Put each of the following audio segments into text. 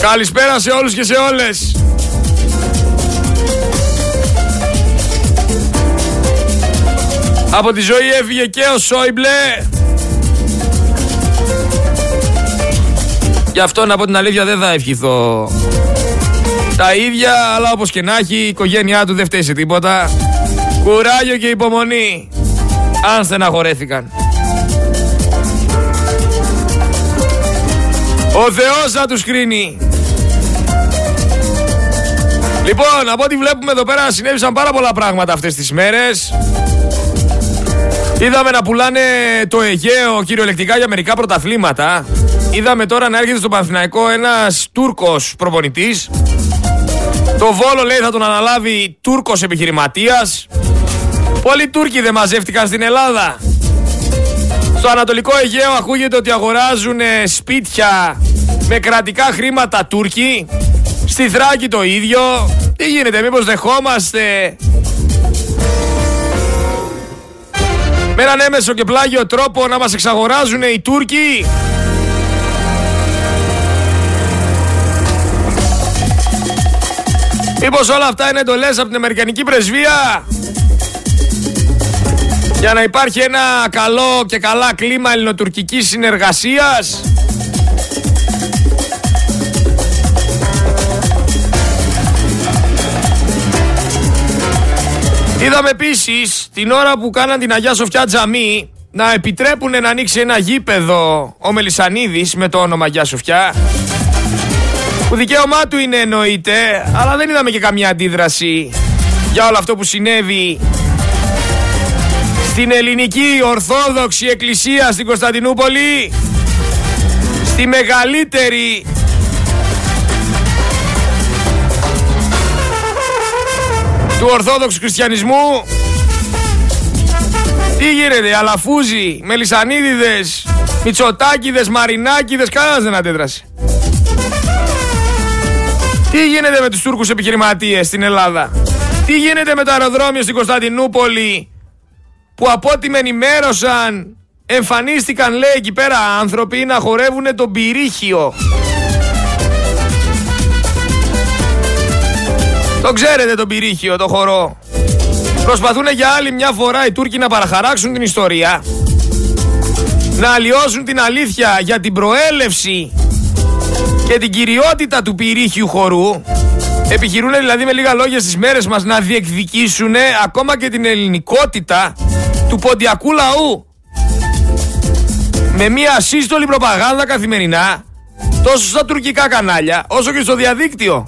Καλησπέρα σε όλους και σε όλες. Από τη ζωή έφυγε και ο Σόιμπλε. Γι' αυτό να πω την αλήθεια δεν θα ευχηθώ τα ίδια, αλλά όπως και να έχει η οικογένειά του δεν φταίει σε τίποτα. Κουράγιο και υπομονή, αν στεναχωρέθηκαν. Ο Θεός θα τους κρίνει. Λοιπόν, από ό,τι βλέπουμε εδώ πέρα συνέβησαν πάρα πολλά πράγματα αυτές τις μέρες. Είδαμε να πουλάνε το Αιγαίο κυριολεκτικά για μερικά πρωταθλήματα. Είδαμε τώρα να έρχεται στο Παναθηναϊκό ένας Τούρκος προπονητής. Το Βόλο λέει θα τον αναλάβει Τούρκος επιχειρηματίας. Πολλοί Τούρκοι δεν μαζεύτηκαν στην Ελλάδα. Στο Ανατολικό Αιγαίο ακούγεται ότι αγοράζουν σπίτια με κρατικά χρήματα Τούρκοι. Στη Θράκη το ίδιο. Τι γίνεται, μήπως δεχόμαστε; Με έναν έμεσο και πλάγιο τρόπο να μας εξαγοράζουν οι Τούρκοι. Μήπως όλα αυτά είναι εντολές από την Αμερικανική Πρεσβεία; Για να υπάρχει ένα καλό και καλά κλίμα ελληνοτουρκικής συνεργασίας. Είδαμε επίσης την ώρα που κάναν την Αγία Σοφιά Τζαμί να επιτρέπουν να ανοίξει ένα γήπεδο ο Μελισανίδης με το όνομα Αγία Σοφιά. Που δικαίωμά του είναι εννοείται αλλά δεν είδαμε και καμία αντίδραση για όλο αυτό που συνέβη στην ελληνική Ορθόδοξη Εκκλησία στην Κωνσταντινούπολη στη μεγαλύτερη του Ορθόδοξου Χριστιανισμού τι γίνεται, αλαφούζοι, μελισανίδιδες, μητσοτάκιδες, μαρινάκιδες, κανένας δεν αντέδρασε. Τι γίνεται με τους Τούρκους επιχειρηματίες στην Ελλάδα; Τι γίνεται με το αεροδρόμιο στην Κωνσταντινούπολη που από ό,τι με ενημέρωσαν εμφανίστηκαν λέει εκεί πέρα άνθρωποι να χορεύουν τον πυρίχιο. Το ξέρετε τον πυρίχιο, το χορό. Προσπαθούν για άλλη μια φορά οι Τούρκοι να παραχαράξουν την ιστορία. Να αλλοιώσουν την αλήθεια για την προέλευση και την κυριότητα του πυρίχιου χορού. Επιχειρούν δηλαδή με λίγα λόγια στις μέρες μας να διεκδικήσουν ακόμα και την ελληνικότητα του ποντιακού λαού. Με μια σύστολη προπαγάνδα καθημερινά τόσο στα τουρκικά κανάλια όσο και στο διαδίκτυο.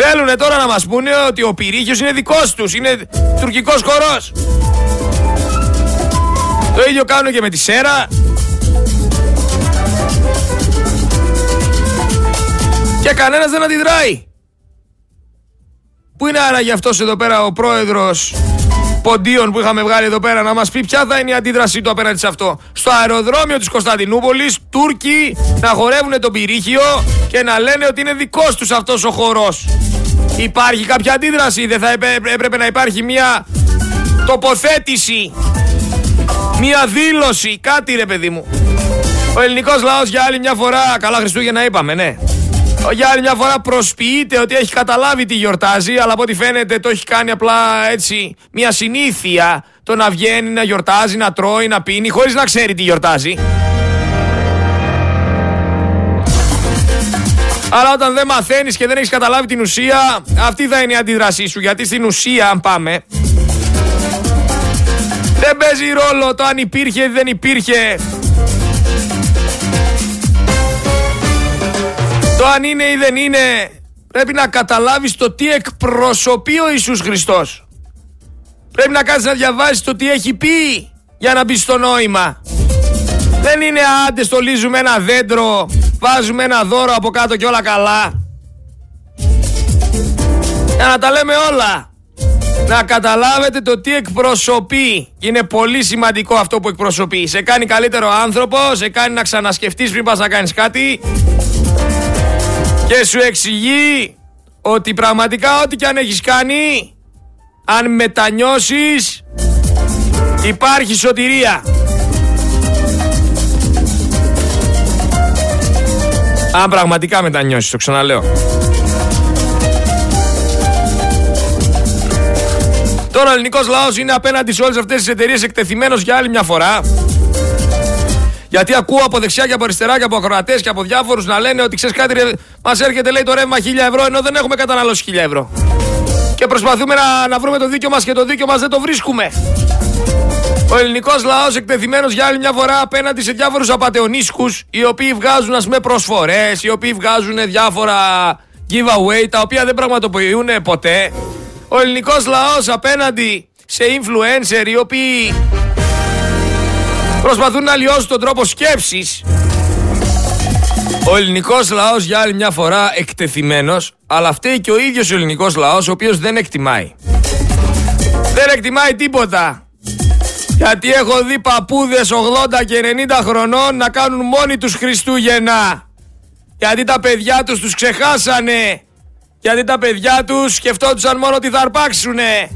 Θέλουν τώρα να μας πούνε ότι ο πυρίχιος είναι δικός τους, είναι τουρκικός χορός. Το ίδιο κάνουν και με τη Σέρα. Και κανένας δεν αντιδράει. Πού είναι άραγε αυτός εδώ πέρα ο πρόεδρος ποντίων που είχαμε βγάλει εδώ πέρα να μας πει ποια θα είναι η αντίδρασή του απέναντι σε αυτό. Στο αεροδρόμιο της Κωνσταντινούπολης, Τούρκοι να χορεύουν τον πυρίχιο και να λένε ότι είναι δικός τους αυτός ο χορός. Υπάρχει κάποια αντίδραση, δεν θα έπρεπε να υπάρχει μια τοποθέτηση, μια δήλωση, κάτι ρε παιδί μου. Ο ελληνικός λαός για άλλη μια φορά, καλά Χριστούγεννα είπαμε, ναι. Για άλλη μια φορά προσποιείται ότι έχει καταλάβει τι γιορτάζει, αλλά από ό,τι φαίνεται το έχει κάνει απλά έτσι μια συνήθεια το να βγαίνει, να γιορτάζει, να τρώει, να πίνει, χωρίς να ξέρει τι γιορτάζει. Αλλά όταν δεν μαθαίνεις και δεν έχεις καταλάβει την ουσία, αυτή θα είναι η αντίδρασή σου. Γιατί στην ουσία, αν πάμε, δεν παίζει ρόλο το αν υπήρχε ή δεν υπήρχε. Το αν είναι ή δεν είναι, πρέπει να καταλάβεις το τι εκπροσωπεί ο Ιησούς Χριστός. Πρέπει να κάνεις να διαβάσεις το τι έχει πει για να μπεις στο νόημα. Δεν είναι άντε στολίζουμε ένα δέντρο, βάζουμε ένα δώρο από κάτω και όλα καλά. Για να τα λέμε όλα. Να καταλάβετε το τι εκπροσωπεί. Είναι πολύ σημαντικό αυτό που εκπροσωπεί. Σε κάνει καλύτερο άνθρωπο, σε κάνει να ξανασκεφτείς πριν πας να κάνεις κάτι και σου εξηγεί ότι πραγματικά ό,τι και αν έχεις κάνει, αν μετανιώσεις, υπάρχει σωτηρία. Αν πραγματικά μετανιώσεις, το ξαναλέω. Τώρα ο ελληνικός λαός είναι απέναντι σε όλες αυτές τις εταιρείες εκτεθειμένος για άλλη μια φορά. Γιατί ακούω από δεξιά και από αριστερά και από ακροατές και από διάφορους να λένε ότι ξέρεις κάτι, μας έρχεται λέει το ρεύμα 1000 ευρώ ενώ δεν έχουμε καταναλώσει 1000 ευρώ. Και προσπαθούμε να, να βρούμε το δίκιο μας και το δίκιο μας δεν το βρίσκουμε. Ο ελληνικός λαός εκτεθειμένος για άλλη μια φορά απέναντι σε διάφορους απαταιωνίσκου οι οποίοι βγάζουν ας πούμε προσφορές, οι οποίοι βγάζουν διάφορα giveaway τα οποία δεν πραγματοποιούν ποτέ. Ο ελληνικός λαός απέναντι σε influencer οι οποίοι προσπαθούν να λιώσουν τον τρόπο σκέψης ο ελληνικός λαός για άλλη μια φορά εκτεθειμένος, αλλά φταίει και ο ίδιος ο ελληνικός λαός, ο οποίος δεν εκτιμάει. Δεν εκτιμάει τίποτα. Γιατί έχω δει παππούδες 80 και 90 χρονών να κάνουν μόνοι τους Χριστούγεννα. Γιατί τα παιδιά τους τους ξεχάσανε. Γιατί τα παιδιά τους σκεφτόντουσαν μόνο ότι θα αρπάξουνε.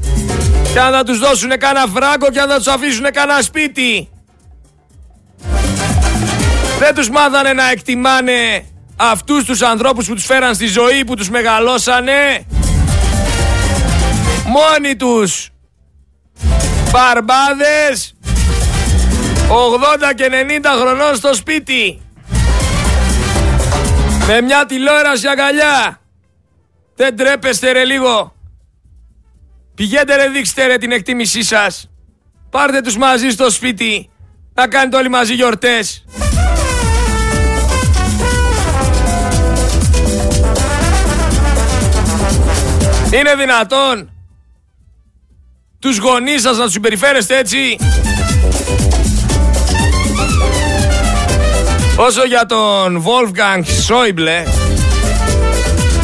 Και αν θα τους δώσουνε κάνα φράγκο και αν θα τους αφήσουνε κάνα σπίτι. Δεν τους μάθανε να εκτιμάνε αυτούς τους ανθρώπους που τους φέραν στη ζωή, που τους μεγαλώσανε. Μόνοι τους. Μπαρμπάδες. 80 και 90 χρονών στο σπίτι. Με μια τηλεόραση αγκαλιά. Δεν τρέπεστε ρε λίγο. Πηγαίνετε ρε δείξτε ρε την εκτίμησή σας. Πάρτε τους μαζί στο σπίτι. Να κάνετε όλοι μαζί γιορτές. Είναι δυνατόν τους γονείς σας να τους συμπεριφέρεστε έτσι. Όσο για τον Wolfgang Schäuble,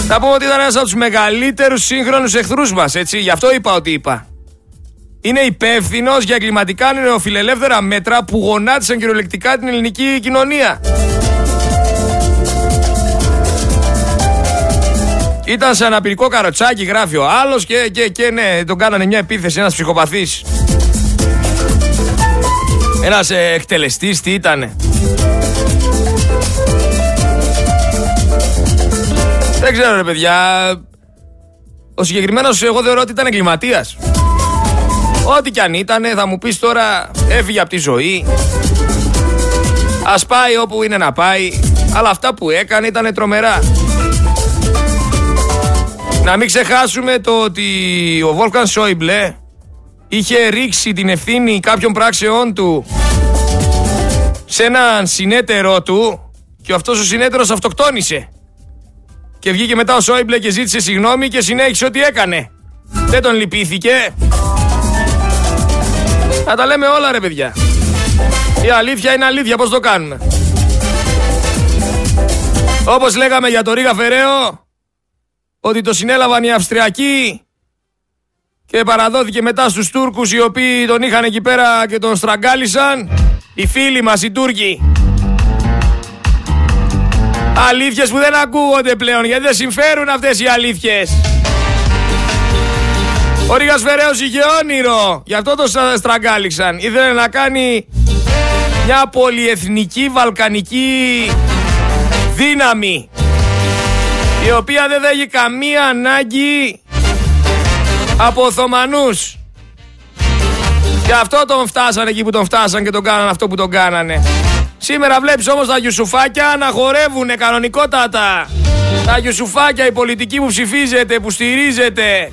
θα πούμε ότι ήταν ένας από τους μεγαλύτερους σύγχρονους εχθρούς μας, έτσι. Γι' αυτό είπα ότι είπα. Είναι υπεύθυνος για εγκληματικά νεοφιλελεύθερα μέτρα που γονάτισαν κυριολεκτικά την ελληνική κοινωνία. Ήταν σε αναπηρικό καροτσάκι, γράφει ο άλλος και, και, και ναι, τον κάνανε μια επίθεση, ένας ψυχοπαθής. Ένας ε, εκτελεστής, τι ήτανε. Δεν ξέρω ρε παιδιά. Ο συγκεκριμένος εγώ θεωρώ ότι ήταν εγκληματίας. Ό,τι κι αν ήταν, θα μου πεις τώρα έφυγε από τη ζωή. Α πάει όπου είναι να πάει. Αλλά αυτά που έκανε ήταν τρομερά. Να μην ξεχάσουμε το ότι ο Βόλκαν Σόιμπλε είχε ρίξει την ευθύνη κάποιων πράξεών του σε έναν συνέτερό του και αυτός ο συνέτερος αυτοκτόνησε. Και βγήκε μετά ο Σόιμπλε και ζήτησε συγγνώμη και συνέχισε ό,τι έκανε. Δεν τον λυπήθηκε. Θα τα λέμε όλα ρε παιδιά. Η αλήθεια είναι αλήθεια, πώς το κάνουμε. Όπως λέγαμε για το Ρίγα Φεραίο, ότι το συνέλαβαν οι Αυστριακοί και παραδόθηκε μετά στους Τούρκους οι οποίοι τον είχαν εκεί πέρα και τον στραγγάλισαν. Οι φίλοι μας οι Τούρκοι. Αλήθειες που δεν ακούγονται πλέον γιατί δεν συμφέρουν αυτές οι αλήθειες. Ο Ρίγας Φεραίος είχε όνειρο, γι' αυτό το στραγγάλιξαν. Ήθελε να κάνει μια πολυεθνική βαλκανική δύναμη η οποία δεν θα έχει καμία ανάγκη από Οθωμανούς. Και αυτό τον φτάσανε εκεί που τον φτάσανε και τον κάνανε αυτό που τον κάνανε. Σήμερα βλέπεις όμως τα γιουσουφάκια να χορεύουνε κανονικότατα. Τα γιουσουφάκια, η πολιτική που ψηφίζετε, που στηρίζετε.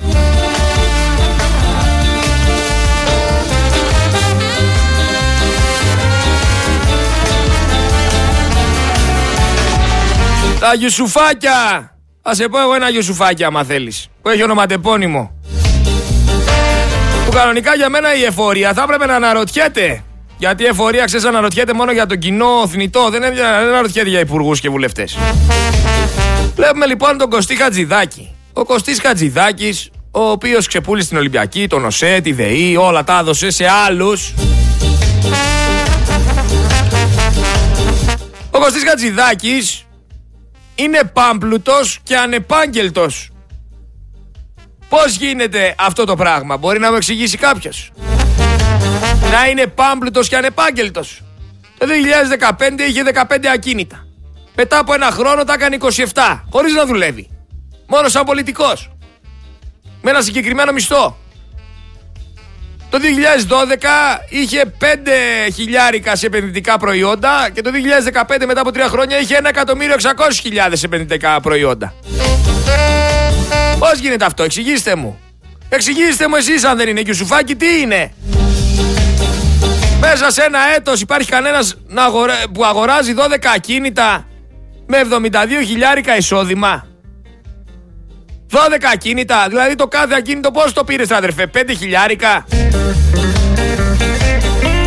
Τα γιουσουφάκια Α σε πω εγώ ένα γιουσουφάκι άμα θέλεις. Που έχει ονοματεπώνυμο. Που κανονικά για μένα η εφορία θα έπρεπε να αναρωτιέται. Γιατί η εφορία ξέρεις αναρωτιέται μόνο για τον κοινό θνητό. Δεν, δεν αναρωτιέται για υπουργούς και βουλευτές. Βλέπουμε λοιπόν τον Κωστή Χατζηδάκη. Ο Κωστής Χατζηδάκης, ο οποίος ξεπούλησε την Ολυμπιακή, τον ΟΣΕ, τη ΔΕΗ, όλα τα έδωσε σε άλλους. Ο Κωστής Χατζηδάκης είναι πάμπλουτος και ανεπάγγελτος. Πώς γίνεται αυτό το πράγμα, μπορεί να μου εξηγήσει κάποιος. Να είναι πάμπλουτος και ανεπάγγελτος. Το 2015 είχε 15 ακίνητα. Μετά από ένα χρόνο τα έκανε 27, χωρίς να δουλεύει. Μόνος σαν πολιτικός. Με ένα συγκεκριμένο μισθό. Το 2012 είχε 5 χιλιάρικα σε επενδυτικά προϊόντα και το 2015 μετά από 3 χρόνια είχε 1.600.000 σε επενδυτικά προϊόντα. Πώς γίνεται αυτό, εξηγήστε μου. Εξηγήστε μου εσείς αν δεν είναι και σουφάκι τι είναι; Μέσα σε ένα έτος υπάρχει κανένας που αγοράζει 12 ακίνητα με 72 χιλιάρικα εισόδημα. 12 ακίνητα, δηλαδή το κάθε ακίνητο πώς το πήρες αδερφέ, 5 χιλιάρικα.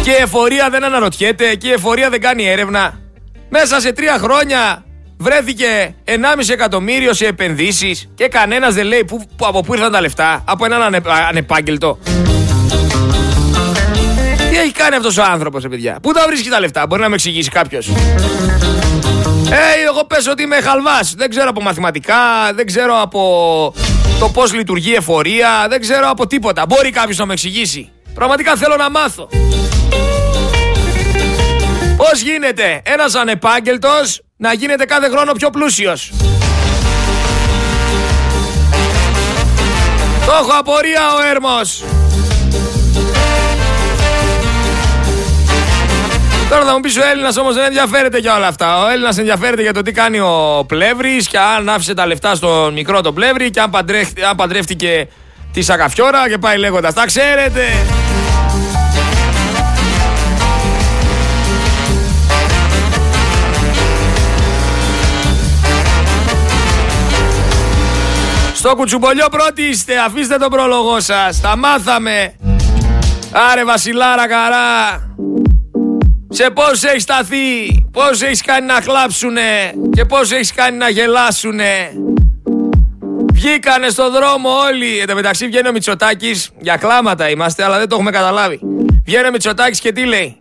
Και η εφορία δεν αναρωτιέται και η εφορία δεν κάνει έρευνα. Μέσα σε τρία χρόνια βρέθηκε 1,5 εκατομμύριο σε επενδύσεις και κανένας δεν λέει που, από πού ήρθαν τα λεφτά, από έναν ανε, ανεπάγγελτο. Τι έχει κάνει αυτός ο άνθρωπος, παιδιά; Πού τα βρίσκει τα λεφτά, μπορεί να με εξηγήσει κάποιος. Ε, εγώ πες ότι είμαι χαλβάς. Δεν ξέρω από μαθηματικά, δεν ξέρω από το πώς λειτουργεί εφορία, δεν ξέρω από τίποτα. Μπορεί κάποιος να με εξηγήσει. Πραγματικά θέλω να μάθω. Πώς γίνεται ένας ανεπάγγελτος να γίνεται κάθε χρόνο πιο πλούσιος; Το έχω απορία ο Έρμος. Τώρα θα μου πεις ο Έλληνας όμως δεν ενδιαφέρεται για όλα αυτά. Ο Έλληνας ενδιαφέρεται για το τι κάνει ο Πλεύρης και αν άφησε τα λεφτά στον μικρό το Πλεύρη και αν, αν παντρεύτηκε τη Σακαφιόρα και πάει λέγοντας. Τα ξέρετε. Στο κουτσουμπολιό πρώτοι είστε, αφήστε τον πρόλογο σας, τα μάθαμε. Άρε Βασιλάρα καρά. Σε πώς έχεις σταθεί, πώς έχεις κάνει να χλάψουνε και πώς έχεις κάνει να γελάσουνε. Βγήκανε στο δρόμο όλοι. Εν τω μεταξύ βγαίνει ο Μητσοτάκης, για κλάματα είμαστε, αλλά δεν το έχουμε καταλάβει. Βγαίνει ο Μητσοτάκης και τι λέει.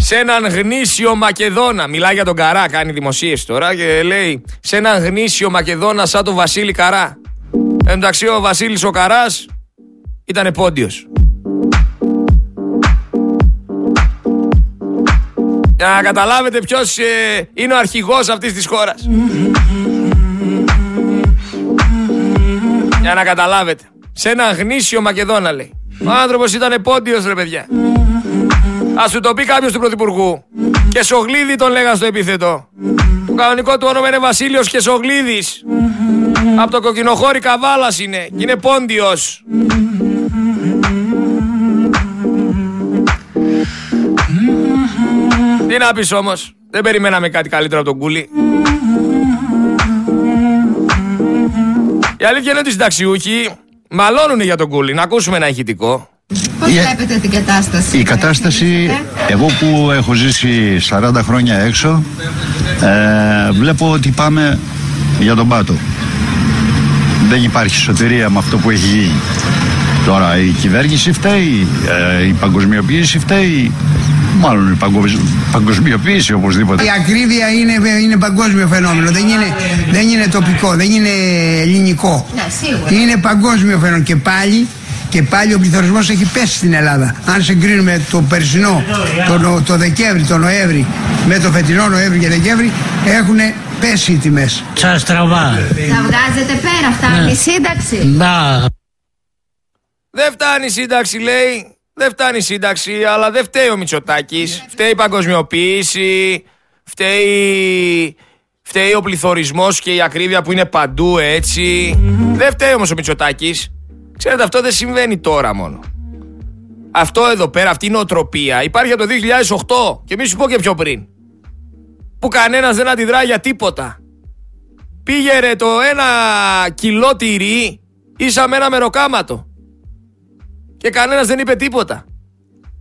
Σε έναν γνήσιο Μακεδόνα, μιλάει για τον Καρά, κάνει δημοσίευση τώρα και λέει σε έναν γνήσιο Μακεδόνα σαν τον Βασίλη Καρά. Εν μεταξύ ο Βασίλης ο Καράς ήταν πόντιος. Για να καταλάβετε ποιος ε, είναι ο αρχηγός αυτής της χώρας. Για να καταλάβετε. Σε ένα γνήσιο Μακεδόνα λέει. Ο άνθρωπος ήταν πόντιος ρε παιδιά. Ας σου το πει κάποιος του Πρωθυπουργού. Και Σογλίδη τον λέγαν στο επίθετο. Το κανονικό του όνομα είναι Βασίλειος και Σογλίδης. Από το κοκκινοχώρι Καβάλας είναι. Και είναι πόντιος. Τι να πεις όμως, δεν περιμέναμε κάτι καλύτερο από τον Κούλι. Η αλήθεια είναι ότι οι συνταξιούχοι μαλώνουν για τον Κούλι. Να ακούσουμε ένα ηχητικό. Πώς βλέπετε την κατάσταση; Η κατάσταση, εγώ που έχω ζήσει 40 χρόνια έξω, ε, βλέπω ότι πάμε για τον πάτο. Δεν υπάρχει σωτηρία με αυτό που έχει γίνει. Τώρα η κυβέρνηση φταίει, ε, η παγκοσμιοποίηση φταίει, Μάλλον η παγκοσμιοποίηση οπωσδήποτε. Η ακρίβεια είναι, είναι παγκόσμιο φαινόμενο. Δεν είναι, δεν είναι τοπικό, δεν είναι ελληνικό. Ναι, είναι παγκόσμιο φαινόμενο. Και πάλι, και πάλι ο πληθωρισμός έχει πέσει στην Ελλάδα. Αν συγκρίνουμε το περσινό, το, το Δεκέμβρη, το Νοέμβρη με το φετινό Νοέμβρη και Δεκέμβρη, έχουν πέσει οι τιμές. Σας τραβά. Θα βγάζετε πέρα, φτάνει ναι. η σύνταξη. Να. Δεν φτάνει η σύνταξη, λέει. Δεν φτάνει η σύνταξη, αλλά δεν φταίει ο Μητσοτάκης. Φταίει η παγκοσμιοποίηση, φταίει, φταίει ο πληθωρισμός και η ακρίβεια που είναι παντού έτσι. Δεν φταίει όμως ο Μητσοτάκης. Ξέρετε, αυτό δεν συμβαίνει τώρα μόνο. Αυτό εδώ πέρα, αυτή η νοοτροπία υπάρχει από το 2008 και μη σου πω και πιο πριν. Που κανένας δεν αντιδρά για τίποτα. Πήγε το ένα κιλό τυρί ίσα με ένα μεροκάματο και κανένας δεν είπε τίποτα.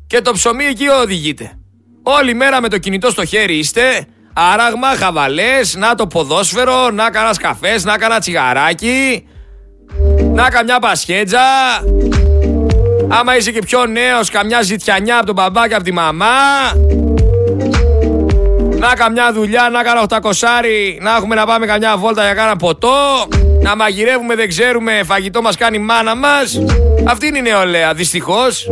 Και το ψωμί εκεί οδηγείται. Όλη μέρα με το κινητό στο χέρι είστε. Άραγμα, χαβαλές, να το ποδόσφαιρο, να κάνα καφές, να κάνα τσιγαράκι, να καμιά πασχέτζα. Άμα είσαι και πιο νέος, καμιά ζητιανιά από τον μπαμπά και από τη μαμά. Να καμιά δουλειά, να κάνα 800 να έχουμε να πάμε καμιά βόλτα για κάνα ποτό. Να μαγειρεύουμε δεν ξέρουμε, φαγητό μας κάνει η μάνα μας. Αυτή είναι η νεολαία, δυστυχώς.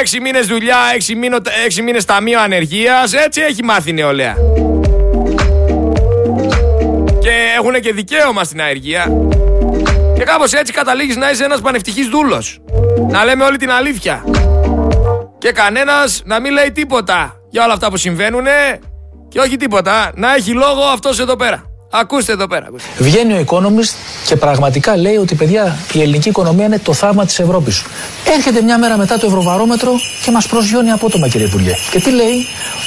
Έξι μήνες δουλειά, έξι, μήνο, έξι μήνες ταμείο ανεργίας, έτσι έχει μάθει η νεολαία. Και έχουν και δικαίωμα στην αεργία. Και κάπως έτσι καταλήγεις να είσαι ένας πανευτυχής δούλος. Να λέμε όλη την αλήθεια. Και κανένας να μην λέει τίποτα για όλα αυτά που συμβαίνουν και όχι τίποτα. Να έχει λόγο αυτός εδώ πέρα. Ακούστε εδώ πέρα. Ακούστε. Βγαίνει ο Economist και πραγματικά λέει ότι παιδιά η ελληνική οικονομία είναι το θαύμα της Ευρώπης. Έρχεται μια μέρα μετά το Ευρωβαρόμετρο και μας προσγειώνει απότομα, κύριε Υπουργέ. Και τι λέει,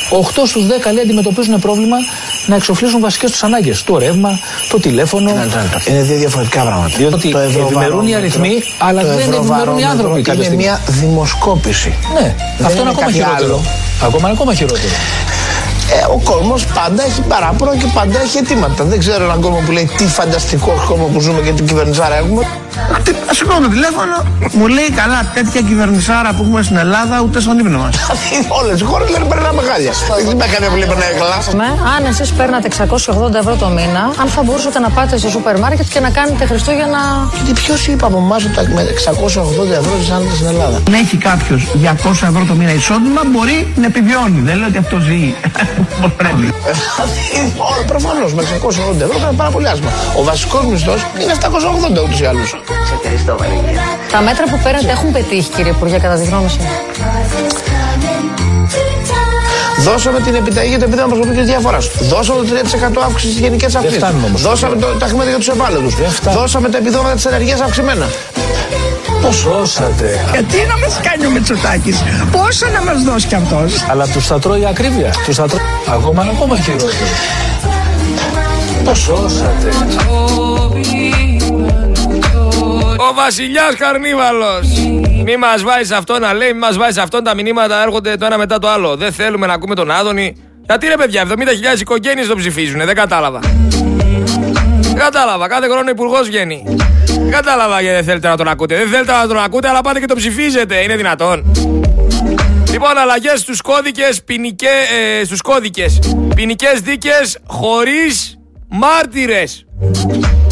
8 στους 10 λέει αντιμετωπίζουν πρόβλημα να εξοφλήσουν βασικές τους ανάγκες. Το ρεύμα, το τηλέφωνο. Είναι δύο διαφορετικά πράγματα. Διότι Το ευημερούν οι αριθμοί, αλλά το δεν ευημερούν οι Ευρωβαρόμετρο άνθρωποι κάποια Είναι στιγμή. μια δημοσκόπηση. Ναι, Δεν αυτό είναι είναι ακόμα κάτι χειρότερο. άλλο. Ακόμα είναι ακόμα χειρότερο. Ε, ο κόσμος πάντα έχει παράπονο και πάντα έχει αιτήματα. Δεν ξέρω έναν κόσμο που λέει τι φανταστικό χώμα που ζούμε και τι κυβερνησάρα έχουμε. Χτυπά, σηκώνω το τηλέφωνο, μου λέει καλά, τέτοια κυβερνησάρα που έχουμε στην Ελλάδα, ούτε στον ύπνο μας. Όλες οι χώρες λένε περνάμε χάλια. Δεν με έκανε πολύ περνάει καλά. Ναι, αν εσείς παίρνατε 680 ευρώ το μήνα, αν θα μπορούσατε να πάτε στο σούπερ μάρκετ και να κάνετε Χριστούγεννα. Γιατί ποιος είπε από εμάς ότι με 680 ευρώ ζήσανε στην Ελλάδα; Αν έχει κάποιος 200 ευρώ το μήνα εισόδημα, μπορεί να επιβιώνει. Δεν λέω ότι αυτό ζει. Όπως πρέπει. Προφανώς με 680 ευρώ είναι πάρα πολύ άσχημα. Ο βασικός μισθός είναι 780 ούτως ή άλλως. Τα μέτρα που παίρνετε έχουν πετύχει, κύριε Υπουργέ, κατά τη γνώμη σας; Δώσαμε την επιταγή για το επίδομα προσωπικής διαφοράς. Δώσαμε το 3% αύξηση στις γενικές αυξήσει. φτάνουμε όμως. Δώσαμε το, τα χρήματα για τους ευάλωτους. φτάνουμε. Δώσαμε τα επιδόματα της ενεργεία αυξημένα. Ποσώσατε. Γιατί να μας κάνει ο Μητσοτάκης, πόσα να μας δώσει κι αυτός; Αλλά τους θα τρώει η ακρίβεια. Τους θα τρώει. Ακόμα είναι ακόμα χειρότερο. Ποσώσατε. Ο Βασιλιάς Καρνίβαλος. Μη μας βάζεις αυτό να λέει, μη μας βάζεις αυτό. Τα μηνύματα έρχονται το ένα μετά το άλλο. Δεν θέλουμε να ακούμε τον Άδωνη. Γιατί ρε παιδιά, 70.000 οικογένειες το ψηφίζουν. Δεν κατάλαβα. Δεν κατάλαβα. Κάθε χρόνο υπουργός βγαίνει. Δεν κατάλαβα γιατί δεν θέλετε να τον ακούτε. Δεν θέλετε να τον ακούτε, αλλά πάτε και το ψηφίζετε. Είναι δυνατόν. Λοιπόν, αλλαγές στους κώδικες ποινικέ. Ε, στους κώδικες. Ποινικές δίκες χωρίς μάρτυρες.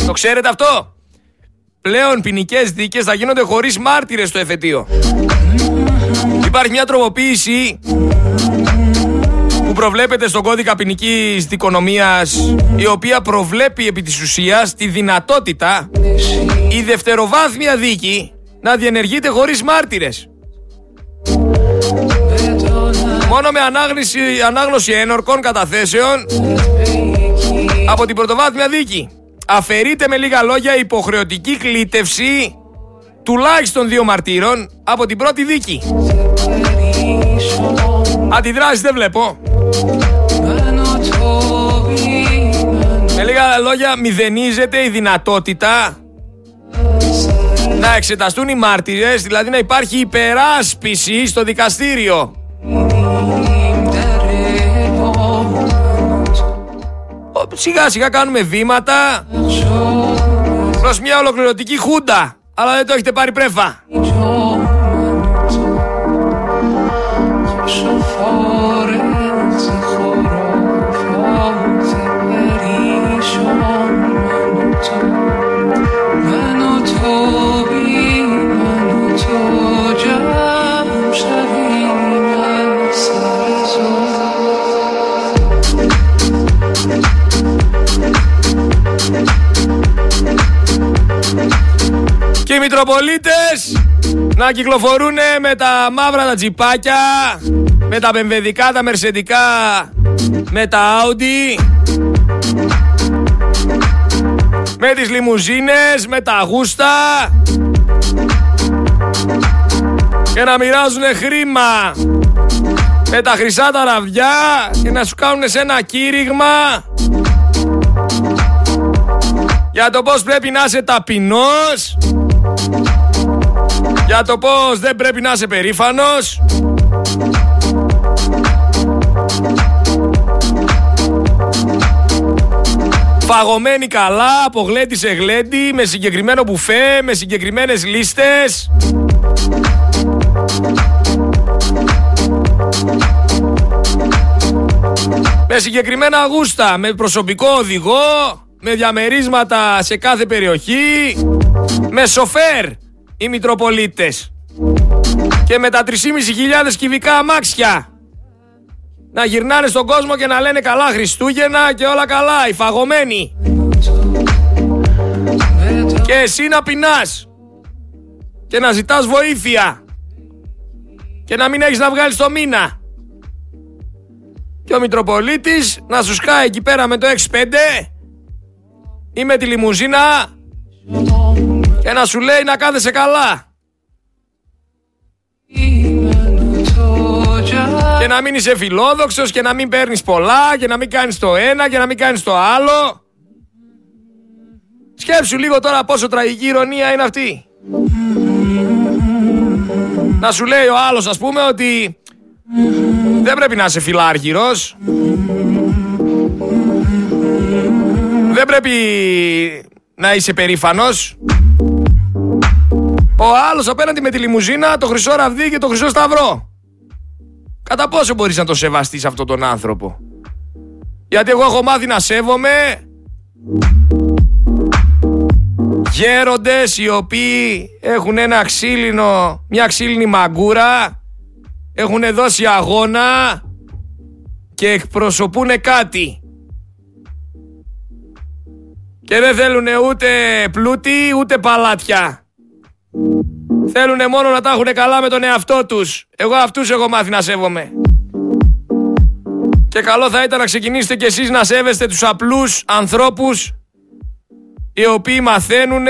Το ξέρετε αυτό; Πλέον ποινικές δίκες θα γίνονται χωρίς μάρτυρες στο εφετείο. Υπάρχει μια τροποποίηση που προβλέπεται στον κώδικα ποινικής δικονομίας, η οποία προβλέπει επί της ουσίας τη δυνατότητα η δευτεροβάθμια δίκη να διενεργείται χωρίς μάρτυρες. Μόνο με ανάγνωση, ανάγνωση ένορκων καταθέσεων από την πρωτοβάθμια δίκη. Αφαιρείται με λίγα λόγια η υποχρεωτική κλήτευση τουλάχιστον δύο μαρτύρων από την πρώτη δίκη. Αντιδράσεις δεν βλέπω. Με λίγα λόγια μηδενίζεται η δυνατότητα να εξεταστούν οι μάρτυρες, δηλαδή να υπάρχει υπεράσπιση στο δικαστήριο. Σιγά σιγά κάνουμε βήματα προς μια ολοκληρωτική χούντα, αλλά δεν το έχετε πάρει πρέφα. Και οι Μητροπολίτες να κυκλοφορούν με τα μαύρα τα τζιπάκια, με τα πεμβεδικά, τα μερσεντικά, με τα Audi, με τις λιμουζίνες, με τα γούστα και να μοιράζουν χρήμα με τα χρυσά τα ραβδιά και να σου κάνουν σε ένα κήρυγμα για το πώς πρέπει να είσαι ταπεινός για το πώς δεν πρέπει να είσαι περήφανος. Φαγωμένοι καλά, από γλέντι σε γλέντι, με συγκεκριμένο μπουφέ, με συγκεκριμένες λίστες. Με συγκεκριμένα γούστα, με προσωπικό οδηγό, με διαμερίσματα σε κάθε περιοχή, με σοφέρ οι Μητροπολίτες. και με τα 3.500 κυβικά αμάξια να γυρνάνε στον κόσμο και να λένε καλά Χριστούγεννα και όλα καλά, οι φαγωμένοι. Και εσύ να πεινάς και να ζητάς βοήθεια και να μην έχεις να βγάλεις το μήνα. Και ο Μητροπολίτης να σου σκάει εκεί πέρα με το X5 ή με τη λιμουζίνα και να σου λέει να κάθεσαι καλά. Και να μην είσαι φιλόδοξος και να μην παίρνεις πολλά και να μην κάνεις το ένα και να μην κάνεις το άλλο. Σκέψου λίγο τώρα πόσο τραγική ηρωνία είναι αυτή. Να σου λέει ο άλλος ας πούμε ότι δεν πρέπει να είσαι φιλάργυρος. Δεν πρέπει να είσαι περήφανος. Ο άλλος απέναντι με τη λιμουζίνα, το χρυσό ραβδί και το χρυσό σταυρό. Κατά πόσο μπορείς να το σεβαστείς αυτόν τον άνθρωπο; Γιατί εγώ έχω μάθει να σέβομαι γέροντες οι οποίοι έχουν ένα ξύλινο, μια ξύλινη μαγκούρα, έχουν δώσει αγώνα και εκπροσωπούν κάτι. Και δεν θέλουν ούτε πλούτη ούτε παλάτια. Θέλουν μόνο να τα έχουν καλά με τον εαυτό τους. Εγώ αυτούς έχω μάθει να σέβομαι. Και καλό θα ήταν να ξεκινήσετε κι εσείς να σέβεστε τους απλούς ανθρώπους οι οποίοι μαθαίνουν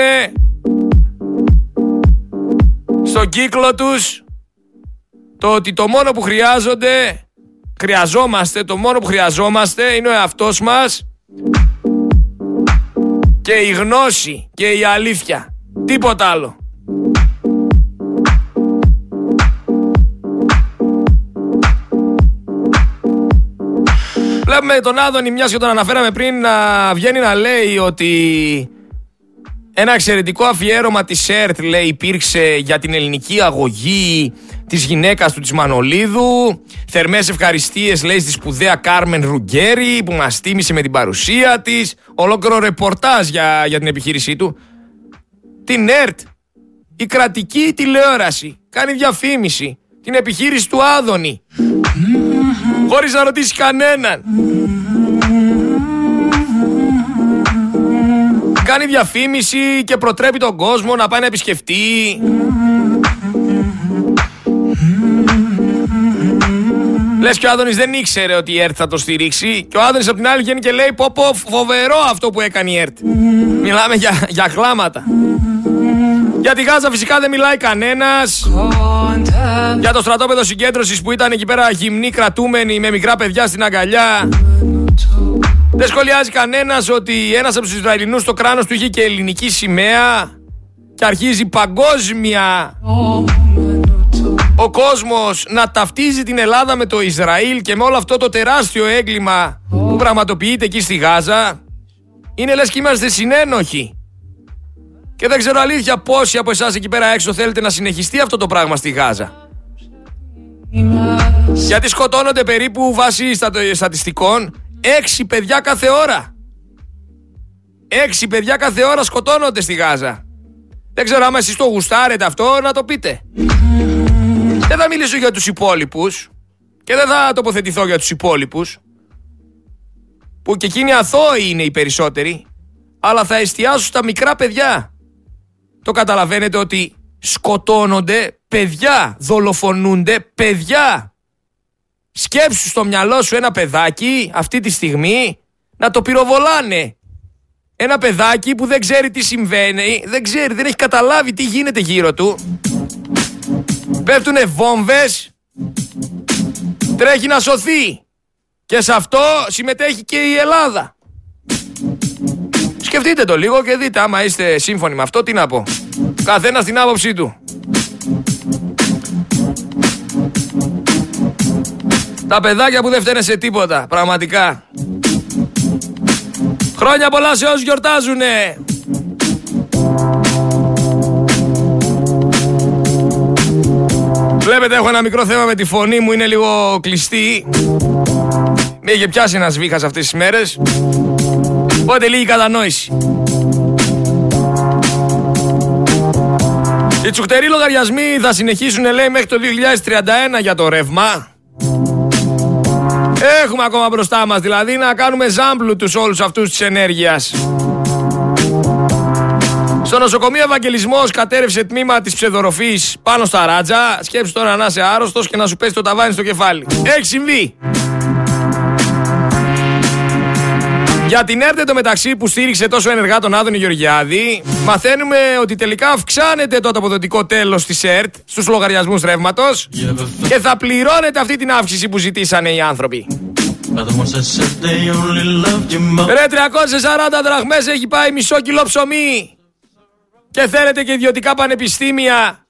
στον κύκλο τους το ότι το μόνο που χρειάζονται, χρειαζόμαστε, το μόνο που χρειαζόμαστε είναι ο εαυτός μας και η γνώση και η αλήθεια. Τίποτα άλλο. Βλέπουμε τον Άδωνη, μιας και τον αναφέραμε πριν, να βγαίνει να λέει ότι ένα εξαιρετικό αφιέρωμα της ΕΡΤ λέει υπήρξε για την ελληνική αγωγή της γυναίκας του της Μανολίδου. Θερμές ευχαριστίες λέει στη σπουδαία Κάρμεν Ρουγκέρι που μας τίμησε με την παρουσία της. Ολόκληρο ρεπορτάζ για, για την επιχείρησή του. Την ΕΡΤ, η κρατική τηλεόραση, κάνει διαφήμιση. Την επιχείρηση του Άδωνη. Χωρίς να ρωτήσει κανέναν. Κάνει διαφήμιση και προτρέπει τον κόσμο να πάει να επισκεφτεί. Λες και ο Άδωνης δεν ήξερε ότι η ΕΡΤ θα το στηρίξει και ο Άδωνης από την άλλη βγαίνει και λέει πω πω φοβερό αυτό που έκανε η ΕΡΤ. Μιλάμε για, για χλάματα. Για τη Γάζα φυσικά δεν μιλάει κανένας. Για το στρατόπεδο συγκέντρωσης που ήταν εκεί πέρα γυμνοί κρατούμενοι με μικρά παιδιά στην αγκαλιά. Δεν σχολιάζει κανένας ότι ένας από τους Ισραηλινούς στο κράνος του είχε και ελληνική σημαία και αρχίζει παγκόσμια ο κόσμος να ταυτίζει την Ελλάδα με το Ισραήλ και με όλο αυτό το τεράστιο έγκλημα που πραγματοποιείται εκεί στη Γάζα. Είναι λες και είμαστε συνένοχοι. Και δεν ξέρω αλήθεια πόσοι από εσάς εκεί πέρα έξω θέλετε να συνεχιστεί αυτό το πράγμα στη Γάζα. Γιατί σκοτώνονται περίπου βάσει στατιστικών έξι παιδιά κάθε ώρα. Έξι παιδιά κάθε ώρα σκοτώνονται στη Γάζα. Δεν ξέρω άμα εσείς το γουστάρετε αυτό να το πείτε. Δεν θα μιλήσω για τους υπόλοιπους και δεν θα τοποθετηθώ για τους υπόλοιπους που και εκείνοι αθώοι είναι οι περισσότεροι αλλά θα εστιάσω στα μικρά παιδιά. Το καταλαβαίνετε ότι σκοτώνονται παιδιά, δολοφονούνται παιδιά. Σκέψου στο μυαλό σου ένα παιδάκι αυτή τη στιγμή να το πυροβολάνε. Ένα παιδάκι που δεν ξέρει τι συμβαίνει, δεν ξέρει, δεν έχει καταλάβει τι γίνεται γύρω του. Πέφτουνε βόμβες, τρέχει να σωθεί. Και σε αυτό συμμετέχει και η Ελλάδα. Σκεφτείτε το λίγο και δείτε άμα είστε σύμφωνοι με αυτό τι να πω. Καθένας την άποψή του. Τα παιδάκια που δεν φταίνε σε τίποτα, πραγματικά. Χρόνια πολλά σε όσους γιορτάζουνε. Βλέπετε έχω ένα μικρό θέμα με τη φωνή μου, είναι λίγο κλειστή. Με είχε πιάσει ένας βήχας αυτές τις μέρες. Οπότε λίγη κατανόηση. Οι τσουχτεροί λογαριασμοί θα συνεχίσουν, λέει, μέχρι το 2031 για το ρεύμα. Έχουμε ακόμα μπροστά μας, δηλαδή να κάνουμε ζάμπλου τους όλους αυτούς της ενέργειας. Στο νοσοκομείο Ευαγγελισμός κατέρευσε τμήμα της ψευδοροφής πάνω στα ράτζα. Σκέψου τώρα να είσαι άρρωστος και να σου πέσει το ταβάνι στο κεφάλι. Έχει συμβεί. Για την ΕΡΤ το μεταξύ που στήριξε τόσο ενεργά τον Άδωνη Γεωργιάδη, μαθαίνουμε ότι τελικά αυξάνεται το αποδοτικό τέλος της ΕΡΤ στους λογαριασμούς ρεύματος και θα πληρώνεται αυτή την αύξηση που ζητήσανε οι άνθρωποι. Ρε 340 δραχμές έχει πάει μισό κιλό ψωμί και θέλετε και ιδιωτικά πανεπιστήμια.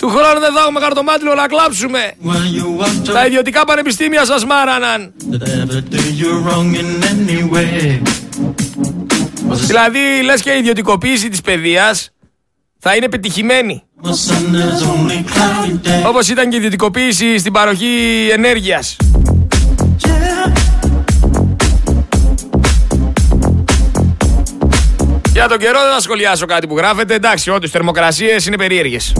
Του χρόνου δεν θα έχουμε χαρτομάτιλο να κλάψουμε. Τα ιδιωτικά πανεπιστήμια σας μάραναν. Δηλαδή λες και η ιδιωτικοποίηση της παιδείας θα είναι πετυχημένη. Όπως ήταν και η ιδιωτικοποίηση στην παροχή ενέργειας. Για τον καιρό δεν θα σχολιάσω κάτι που γράφετε. Εντάξει, όντως οι θερμοκρασίες είναι περίεργες.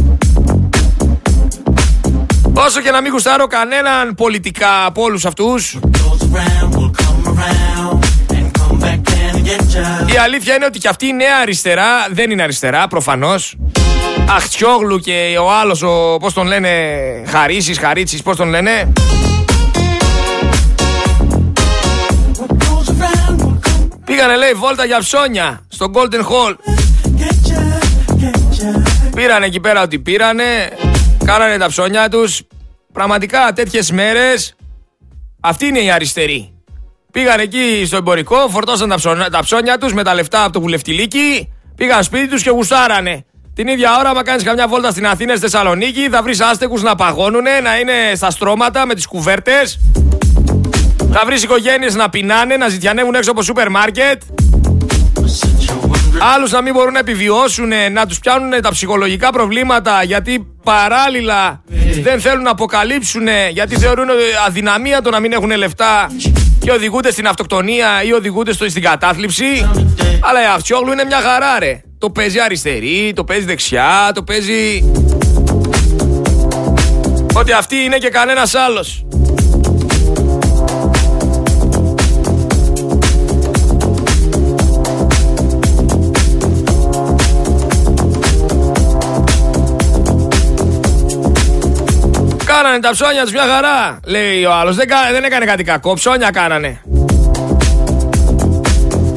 Όσο και να μην γουστάρω κανέναν πολιτικά από όλους αυτούς. Η αλήθεια είναι ότι και αυτή η νέα αριστερά δεν είναι αριστερά, προφανώς. Αχτιόγλου και ο άλλος, ο, πώς τον λένε, Χαρίσης, Χαρίτσι, πώς τον λένε. Πήγανε λέει βόλτα για ψώνια στο Golden Hall. Πήρανε εκεί πέρα ό,τι πήρανε, κάνανε τα ψώνια τους. Πραγματικά τέτοιες μέρες, αυτή είναι η αριστερή. Πήγαν εκεί στο εμπορικό, φορτώσαν τα ψώνια, τα ψώνια τους με τα λεφτά από το βουλευτηλίκι, πήγαν σπίτι τους και γουστάρανε. Την ίδια ώρα, άμα κάνεις καμιά βόλτα στην Αθήνα, στη Θεσσαλονίκη, θα βρεις άστεγους να παγώνουνε, να είναι στα στρώματα με τις κουβέρτες. Θα βρεις οικογένειες να πεινάνε, να ζητιανεύουν έξω από σούπερ μάρκετ. Άλλους να μην μπορούν να επιβιώσουν, να τους πιάνουν τα ψυχολογικά προβλήματα γιατί παράλληλα δεν θέλουν να αποκαλύψουν γιατί θεωρούν αδυναμία το να μην έχουν λεφτά και οδηγούνται στην αυτοκτονία ή οδηγούνται στο, στην κατάθλιψη. Αλλά η Αυτσιόγλου είναι μια χαρά, ρε. Το παίζει αριστερή, το παίζει δεξιά, το παίζει. Ότι αυτή είναι και κανένας άλλος. Κάνανε τα ψώνια τους μια χαρά, λέει ο άλλος. Δεν, δεν έκανε κάτι κακό, ψώνια κάνανε.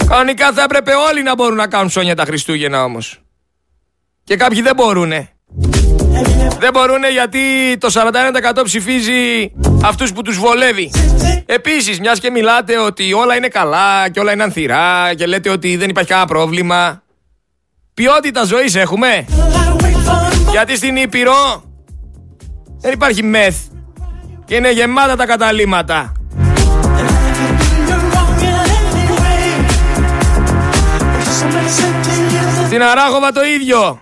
Κανονικά θα έπρεπε όλοι να μπορούν να κάνουν ψώνια τα Χριστούγεννα όμως. Και κάποιοι δεν μπορούνε. Δεν μπορούνε γιατί το 41% ψηφίζει αυτούς που τους βολεύει. Επίσης, μιας και μιλάτε ότι όλα είναι καλά και όλα είναι ανθυρά και λέτε ότι δεν υπάρχει κανένα πρόβλημα. Ποιότητα ζωής έχουμε. Γιατί στην Ήπειρο δεν υπάρχει μεθ. Και είναι γεμάτα τα καταλήματα. Στην Αράγοβα το ίδιο.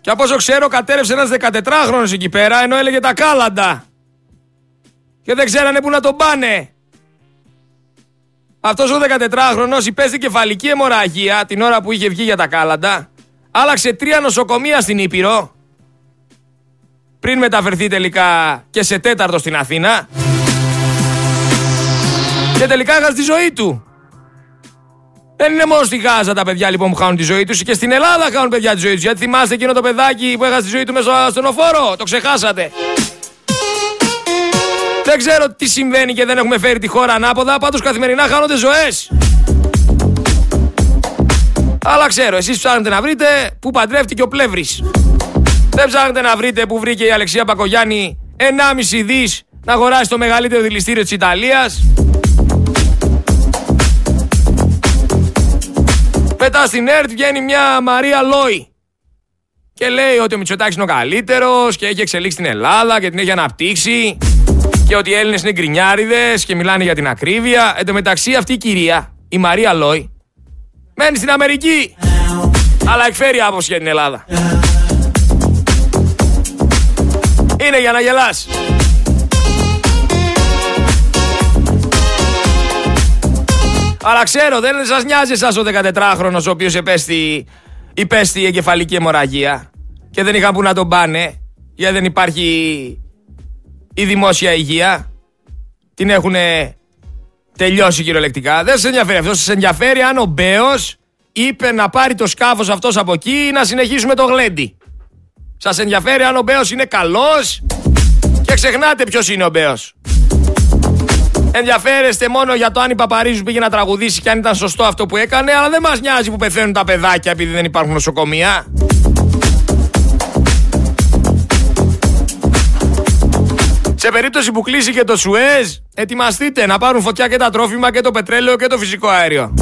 Και από όσο ξέρω κατέρευσε ένας 14χρονος εκεί πέρα ενώ έλεγε τα κάλαντα. Και δεν ξέρανε που να τον πάνε. Αυτός ο 14χρονος υπέστη κεφαλική αιμορραγία την ώρα που είχε βγει για τα κάλαντα. Άλλαξε τρία νοσοκομεία στην Ήπειρο πριν μεταφερθεί τελικά και σε τέταρτο στην Αθήνα. Και τελικά έχασε τη ζωή του. Δεν είναι μόνο στη Γάζα τα παιδιά λοιπόν που χάνουν τη ζωή τους, και στην Ελλάδα χάνουν παιδιά τη ζωή τους. Γιατί θυμάστε εκείνο το παιδάκι που έχασε τη ζωή του μέσα στον οφόρο; Το ξεχάσατε. Δεν ξέρω τι συμβαίνει και δεν έχουμε φέρει τη χώρα ανάποδα. Πάντως καθημερινά χάνονται ζωές. Αλλά ξέρω, εσείς ψάχνετε να βρείτε που παντρεύτηκε ο πλεύρης. Δεν ψάχνετε να βρείτε που βρήκε η Αλεξία Πακογιάννη 1,5 δις να αγοράσει το μεγαλύτερο δηληστήριο της Ιταλίας. Μετά στην ΕΡΤ βγαίνει μια Μαρία Λόι και λέει ότι ο Μητσοτάκης είναι ο καλύτερος και έχει εξελίξει την Ελλάδα και την έχει αναπτύξει και ότι οι Έλληνες είναι γκρινιάριδες και μιλάνε για την ακρίβεια. Εν τω μεταξύ αυτή η κυρία, η Μαρία Λόι, μένει στην Αμερική αλλά εκφέρει άποψη για την Ελλάδα. Είναι για να γελάς. Αλλά ξέρω, δεν σας νοιάζει εσάς ο 14χρονο ο οποίος υπέστη, υπέστη εγκεφαλική αιμορραγία και δεν είχαν που να τον πάνε γιατί δεν υπάρχει η δημόσια υγεία. Την έχουν τελειώσει κυριολεκτικά. Δεν σας ενδιαφέρει αυτό. Σας ενδιαφέρει αν ο Μπέος είπε να πάρει το σκάφος αυτός από εκεί ή να συνεχίσουμε το γλέντι. Σας ενδιαφέρει αν ο Μπέος είναι καλός; Και ξεχνάτε ποιος είναι ο Μπέος. Ενδιαφέρεστε μόνο για το αν η Παπαρίζου πήγε να τραγουδήσει και αν ήταν σωστό αυτό που έκανε, αλλά δεν μας νοιάζει που πεθαίνουν τα παιδάκια επειδή δεν υπάρχουν νοσοκομεία. Σε περίπτωση που κλείσει και το Σουέζ, ετοιμαστείτε να πάρουν φωτιά και τα τρόφιμα και το πετρέλαιο και το φυσικό αέριο.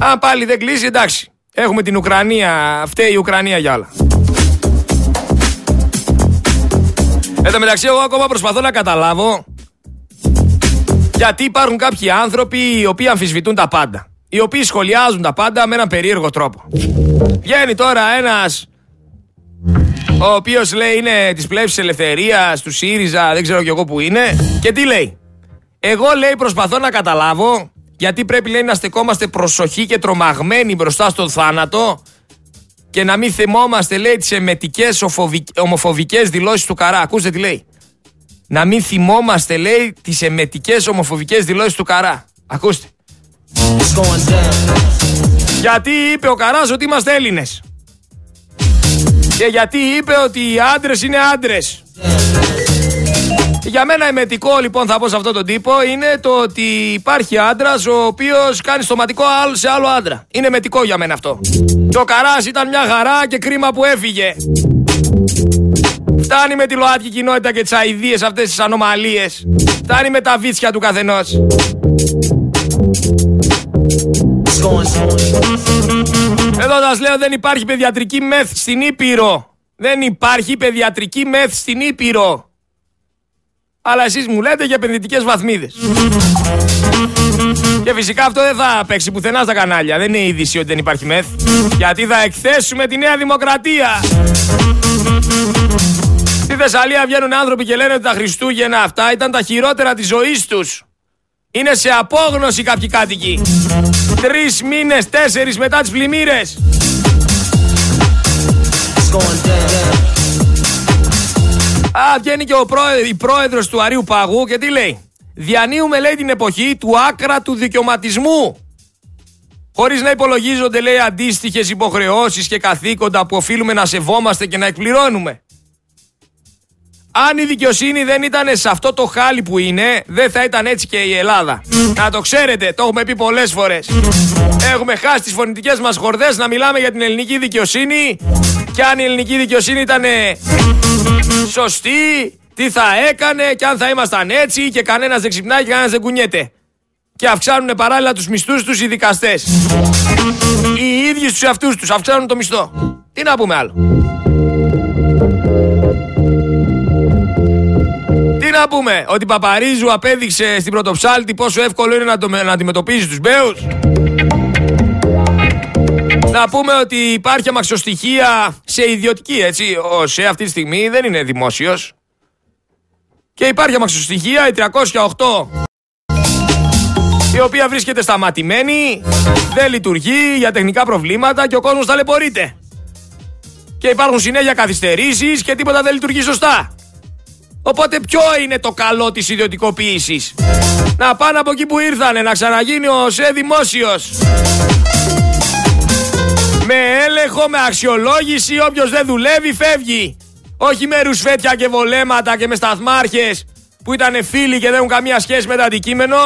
Αν πάλι δεν κλείσει, εντάξει. Έχουμε την Ουκρανία, φταίει η Ουκρανία για όλα. Εν τω μεταξύ, εγώ ακόμα προσπαθώ να καταλάβω γιατί υπάρχουν κάποιοι άνθρωποι οι οποίοι αμφισβητούν τα πάντα. Οι οποίοι σχολιάζουν τα πάντα με έναν περίεργο τρόπο. Βγαίνει τώρα ένας ο οποίος λέει είναι της πλεύσης ελευθερίας, του ΣΥΡΙΖΑ, δεν ξέρω κι εγώ που είναι. Και τι λέει. Εγώ λέει προσπαθώ να καταλάβω γιατί πρέπει λέει να στεκόμαστε προσοχή και τρομαγμένοι μπροστά στον θάνατο και να μην θυμόμαστε λέει τις εμετικές ομοφοβικές δηλώσεις του Καρά. Ακούστε τι λέει. Να μην θυμόμαστε λέει τις εμετικές ομοφοβικές δηλώσεις του Καρά. Ακούστε. Γιατί είπε ο Καράς ότι είμαστε Έλληνες. Και γιατί είπε ότι οι άντρες είναι άντρες. Για μένα εμετικό λοιπόν θα πω σε αυτόν τον τύπο είναι το ότι υπάρχει άντρας ο οποίος κάνει στοματικό σε άλλο άντρα. Είναι μετικό για μένα αυτό. Και ο Καρά ήταν μια χαρά και κρίμα που έφυγε. Φτάνει με τη ΛΟΑΤΚΙ κοινότητα και τις αειδίε αυτές τις ανομαλίες. Φτάνει με τα βίτσια του καθενός. Εδώ σας λέω δεν υπάρχει παιδιατρική μεθ στην Ήπειρο. Δεν υπάρχει παιδιατρική μεθ στην Ήπειρο. Αλλά εσείς μου λέτε για επενδυτικές βαθμίδες. Και φυσικά αυτό δεν θα παίξει πουθενά στα κανάλια. Δεν είναι είδηση ότι δεν υπάρχει μεθ. Γιατί θα εκθέσουμε τη Νέα Δημοκρατία. Στη Θεσσαλία βγαίνουν άνθρωποι και λένε ότι τα Χριστούγεννα αυτά ήταν τα χειρότερα της ζωής τους. Είναι σε απόγνωση κάποιοι κάτοικοι. Τρεις μήνες, τέσσερις μετά τις πλημμύρες. Α, βγαίνει και ο πρόεδρος, η πρόεδρος του Αρίου Παγού και τι λέει; Διανύουμε λέει την εποχή του άκρα του δικαιωματισμού. Χωρίς να υπολογίζονται λέει αντίστοιχες υποχρεώσεις και καθήκοντα που οφείλουμε να σεβόμαστε και να εκπληρώνουμε. Αν η δικαιοσύνη δεν ήταν σε αυτό το χάλι που είναι, δεν θα ήταν έτσι και η Ελλάδα. Να το ξέρετε, το έχουμε πει πολλές φορές. Έχουμε χάσει τις φωνητικές μας χορδές να μιλάμε για την ελληνική δικαιοσύνη. Και αν η ελληνική δικαιοσύνη ήταν σωστή, τι θα έκανε και αν θα ήμασταν έτσι και κανένας δεν ξυπνάει και κανένας δεν κουνιέται. Και αυξάνουν παράλληλα τους μισθούς τους οι δικαστές. Οι ίδιοι στου εαυτούς τους αυξάνουν το μισθό. Τι να πούμε άλλο. Τι να πούμε, ότι Παπαρίζου απέδειξε στην πρωτοψάλτη πόσο εύκολο είναι να, το, να αντιμετωπίζει τους μπέους. Να πούμε ότι υπάρχει αμαξοστοιχεία σε ιδιωτική, έτσι, ο ΣΕ αυτή τη στιγμή δεν είναι δημόσιος. Και υπάρχει αμαξοστοιχεία, η 308, η οποία βρίσκεται σταματημένη, δεν λειτουργεί για τεχνικά προβλήματα και ο κόσμος ταλαιπωρείται. Και υπάρχουν συνέχεια καθυστερήσεις και τίποτα δεν λειτουργεί σωστά. Οπότε ποιο είναι το καλό της ιδιωτικοποίησης; Να πάνε από εκεί που ήρθανε, να ξαναγίνει ο ΣΕ δημόσιος. Με έλεγχο, με αξιολόγηση, όποιος δεν δουλεύει φεύγει. Όχι με ρουσφέτια και βολέματα και με σταθμάρχες που ήταν φίλοι και δεν έχουν καμία σχέση με το αντικείμενο.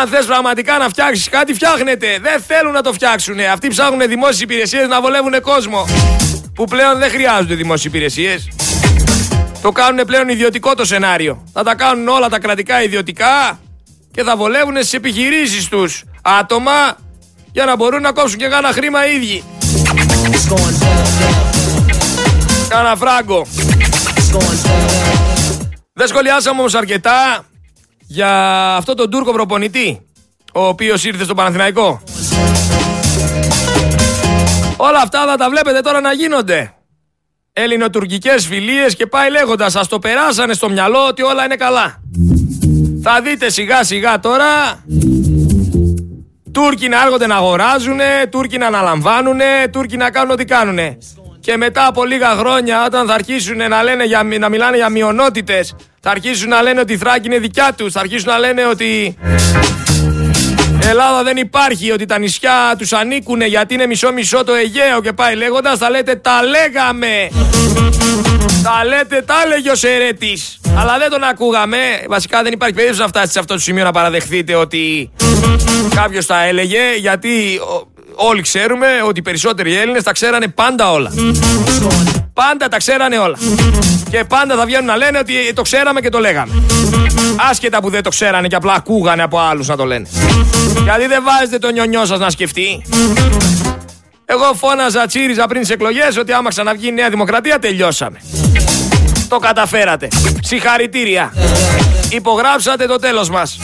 Αν θες πραγματικά να φτιάξεις κάτι, φτιάχνετε. Δεν θέλουν να το φτιάξουν. Αυτοί ψάχνουν δημόσιες υπηρεσίες να βολεύουν κόσμο. Που πλέον δεν χρειάζονται δημόσιες υπηρεσίες. Το κάνουν πλέον ιδιωτικό το σενάριο. Θα τα κάνουν όλα τα κρατικά ιδιωτικά και θα βολεύουν στις επιχειρήσεις τους άτομα για να μπορούν να κόψουν και κάνα χρήμα οι ίδιοι. Κάνα φράγκο. Δεν σχολιάσαμε όμως αρκετά για αυτό τον Τούρκο προπονητή ο οποίος ήρθε στο Παναθηναϊκό. Όλα αυτά θα τα βλέπετε τώρα να γίνονται ελληνοτουρκικές φιλίες και πάει λέγοντας σας το περάσανε στο μυαλό ότι όλα είναι καλά. Θα δείτε σιγά σιγά τώρα Τούρκοι να έρχονται να αγοράζουνε, Τούρκοι να αναλαμβάνουνε, Τούρκοι να κάνουν ό,τι κάνουνε. Και μετά από λίγα χρόνια, όταν θα αρχίσουν να, λένε για, να μιλάνε για μειονότητες, θα αρχίσουν να λένε ότι η Θράκη είναι δικιά τους, θα αρχίσουν να λένε ότι Ελλάδα δεν υπάρχει, ότι τα νησιά τους ανήκουν γιατί είναι μισό-μισό το Αιγαίο και πάει λέγοντας, θα λέτε τα λέγαμε. Τα λέτε, τα έλεγε ο Σερέτης. Αλλά δεν τον ακούγαμε. Βασικά δεν υπάρχει περίπτωση να φτάσει σε αυτό το σημείο να παραδεχθείτε ότι κάποιος τα έλεγε, γιατί όλοι ξέρουμε ότι οι περισσότεροι Έλληνες τα ξέρανε πάντα όλα. Πάντα τα ξέρανε όλα. Και πάντα θα βγαίνουν να λένε ότι το ξέραμε και το λέγαμε. Άσχετα που δεν το ξέρανε και απλά ακούγανε από άλλους να το λένε. Γιατί δεν βάζετε το νιονιό σας να σκεφτεί. Εγώ φώναζα, τσίριζα πριν τις εκλογές ότι άμα ξαναβγεί η Νέα Δημοκρατία τελειώσαμε. Το καταφέρατε. Συγχαρητήρια. Υπογράψατε το τέλος μας.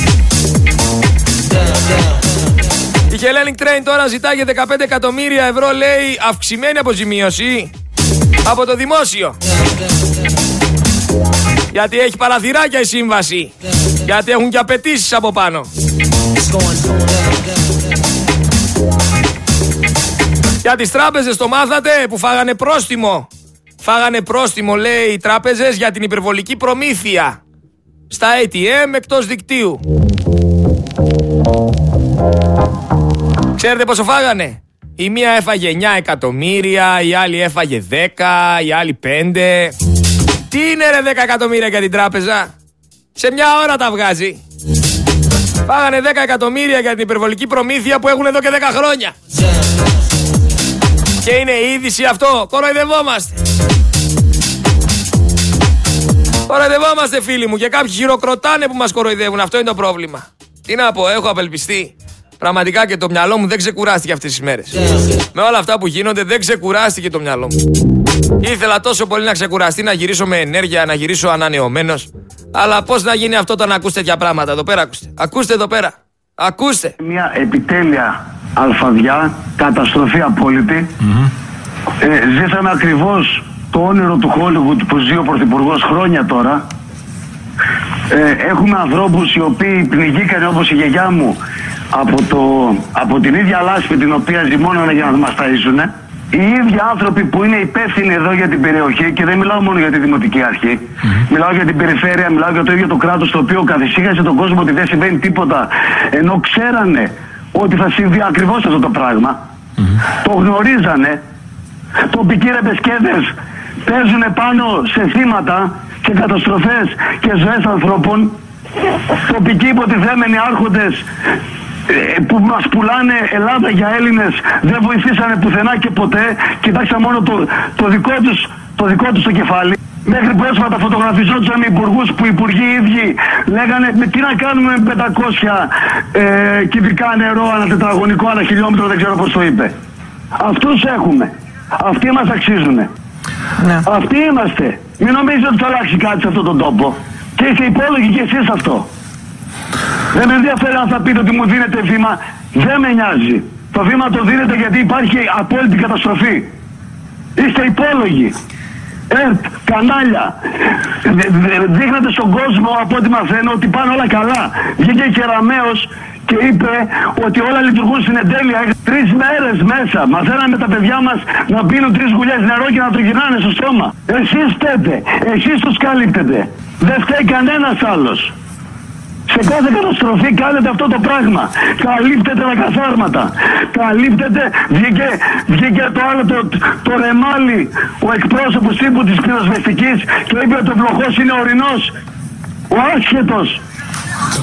Η Hellenic Train τώρα ζητάει για 15 εκατομμύρια ευρώ λέει αυξημένη αποζημίωση από το δημόσιο. Γιατί έχει παραθυράκια η σύμβαση. Γιατί έχουν και απαιτήσεις από πάνω. Για τις τράπεζες το μάθατε που φάγανε πρόστιμο. Φάγανε πρόστιμο λέει οι τράπεζες για την υπερβολική προμήθεια. Στα ATM εκτός δικτύου. Ξέρετε πόσο φάγανε; Η μία έφαγε 9 εκατομμύρια, η άλλη έφαγε 10, η άλλη 5. Τι είναι ρε 10 εκατομμύρια για την τράπεζα; Σε μια ώρα τα βγάζει. Φάγανε 10 εκατομμύρια για την υπερβολική προμήθεια που έχουν εδώ και 10 χρόνια. Και είναι είδηση αυτό. Κοροϊδευόμαστε. Κοροϊδευόμαστε φίλοι μου και κάποιοι χειροκροτάνε που μας κοροϊδεύουν. Αυτό είναι το πρόβλημα. Τι να πω, έχω απελπιστεί. Πραγματικά και το μυαλό μου δεν ξεκουράστηκε αυτές τις μέρες. Με όλα αυτά που γίνονται δεν ξεκουράστηκε το μυαλό μου. Ήθελα τόσο πολύ να ξεκουραστεί, να γυρίσω με ενέργεια, να γυρίσω ανανεωμένος. Αλλά πώς να γίνει αυτό όταν ακούσετε τέτοια πράγματα; Εδώ πέρα, ακούστε. Ακούστε εδώ πέρα. Ακούστε. Μια επιτέλεια αλφαδιά, καταστροφή απόλυτη. Ε, ζήσαμε ακριβώς το όνειρο του Hollywood που ζει ο Πρωθυπουργός χρόνια τώρα. Ε, έχουμε ανθρώπους οι οποίοι πνιγήκαν όπως η γιαγιά μου από, το, από την ίδια λάσπη την οποία ζυμώνανε για να μας ταΐζουνε. Οι ίδιοι άνθρωποι που είναι υπεύθυνοι εδώ για την περιοχή και δεν μιλάω μόνο για τη Δημοτική Αρχή, μιλάω για την περιφέρεια, μιλάω για το ίδιο το κράτος το οποίο καθησύχασε τον κόσμο ότι δεν συμβαίνει τίποτα ενώ ξέρανε ότι θα συμβεί ακριβώς αυτό το πραγμα Το γνωρίζανε. Τοπικοί ρεμπεσκέδες παίζουν πάνω σε θύματα και καταστροφές και ζωές ανθρώπων. Τοπικοί υποτιθέμενοι άρχοντες ε, που μας πουλάνε Ελλάδα για Έλληνες δεν βοηθήσανε πουθενά και ποτέ. Κοιτάξτε μόνο το, το δικό τους το δικό τους το κεφάλι. Μέχρι πρόσφατα φωτογραφιζόντουσαν με υπουργούς που οι υπουργοί ίδιοι λέγανε με τι να κάνουμε με 500 ε, κυβικά νερό ανά τετραγωνικό, ανά χιλιόμετρο, δεν ξέρω πώς το είπε. Αυτούς έχουμε. Αυτοί μας αξίζουν. Ναι. Αυτοί είμαστε. Μην νομίζετε ότι θα αλλάξει κάτι σε αυτόν τον τόπο. Και είστε υπόλογοι κι εσείς αυτό. Δεν με ενδιαφέρει αν θα πείτε ότι μου δίνετε βήμα. Δεν με νοιάζει. Το βήμα το δίνετε γιατί υπάρχει απόλυτη καταστροφή. Είστε υπόλογοι. ΕΡΤ, κανάλια. Δείχνετε στον κόσμο από ό,τι μαθαίνω ότι πάνε όλα καλά. Βγήκε και Ραμαίος και είπε ότι όλα λειτουργούν στην εντέλεια. Τρεις μέρες μέσα. Μαθαίναμε τα παιδιά μας να πίνουν τρεις γουλιές νερό και να το γυρνάνε στο στόμα. Εσείς φταίτε. Εσείς τους καλύπτετε. Δεν φταίει κανένας άλλος. Σε κάθε καταστροφή κάνετε αυτό το πράγμα. Καλύπτετε τα καθάρματα. Καλύπτετε, βγήκε, βγήκε το άλλο το, το ρεμάλι, ο εκπρόσωπος τύπου της πυροσβεστικής και είπε ότι ο βλοχός είναι ορεινός. Ο άσχετος.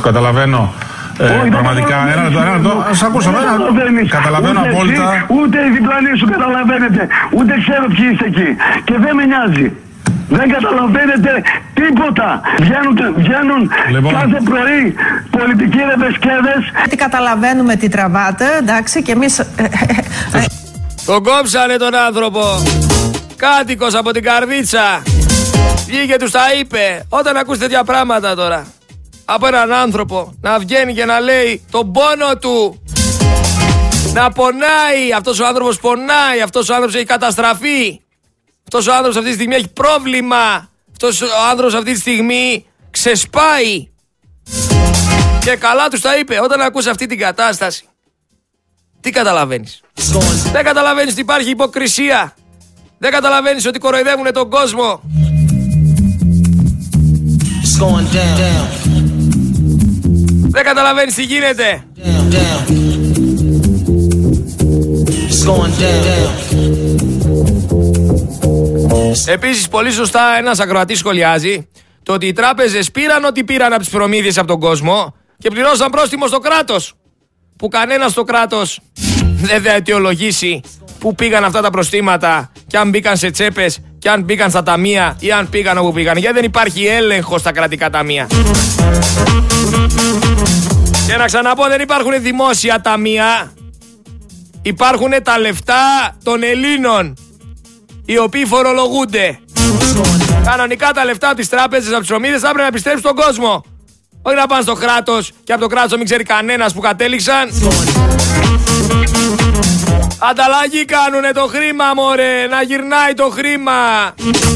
Καταλαβαίνω. Ε, Όχι, πραγματικά, ένα λεπτό, ένα λεπτό. Σα ακούσω, Καταλαβαίνω ούτε απόλυτα. Εσύ, ούτε οι διπλανοί σου καταλαβαίνετε. Ούτε ξέρω ποιοι είστε εκεί. Και δεν με νοιάζει. Δεν καταλαβαίνετε τίποτα. Βγαίνουν, βγαίνουν λοιπόν. κάθε πρωί πολιτικοί ρεβεσκέδες. Τι καταλαβαίνουμε τι τραβάτε, εντάξει, και εμείς... Ε, ε, ε, τον κόψανε τον άνθρωπο. Κάτοικος από την καρδίτσα. Βγήκε τους τα είπε. Όταν ακούς τέτοια πράγματα τώρα. Από έναν άνθρωπο να βγαίνει και να λέει τον πόνο του. Να πονάει. Αυτός ο άνθρωπος πονάει. Αυτός ο άνθρωπος έχει καταστραφεί. Αυτός ο άνθρωπος αυτή τη στιγμή έχει πρόβλημα. Αυτός ο άνθρωπος αυτή τη στιγμή ξεσπάει. Και καλά τους τα είπε όταν ακούς αυτή την κατάσταση. Τι καταλαβαίνεις; Δεν καταλαβαίνεις ότι υπάρχει υποκρισία. Δεν καταλαβαίνεις ότι κοροϊδεύουν τον κόσμο. Δεν καταλαβαίνεις τι γίνεται. Επίσης πολύ σωστά ένας ακροατής σχολιάζει το ότι οι τράπεζες πήραν ό,τι πήραν από τις προμήθειες από τον κόσμο και πληρώσαν πρόστιμο στο κράτος που κανένας στο κράτος δεν θα αιτιολογήσει που πήγαν αυτά τα προστήματα και αν μπήκαν σε τσέπες και αν μπήκαν στα ταμεία ή αν πήγαν όπου πήγαν. Γιατί δεν υπάρχει έλεγχος στα κρατικά ταμεία. Και να ξαναπώ δεν υπάρχουν δημόσια ταμεία. Υπάρχουν τα λεφτά των Ελλήνων οι οποίοι φορολογούνται. Κανονικά τα λεφτά από τις τράπεζες, από τις προμήθειε θα έπρεπε να επιστρέψουν στον κόσμο. Όχι να πάνε στο κράτος και από το κράτος μην ξέρει κανένας που κατέληξαν. Ανταλλαγή κάνουνε το χρήμα μωρέ, να γυρνάει το χρήμα.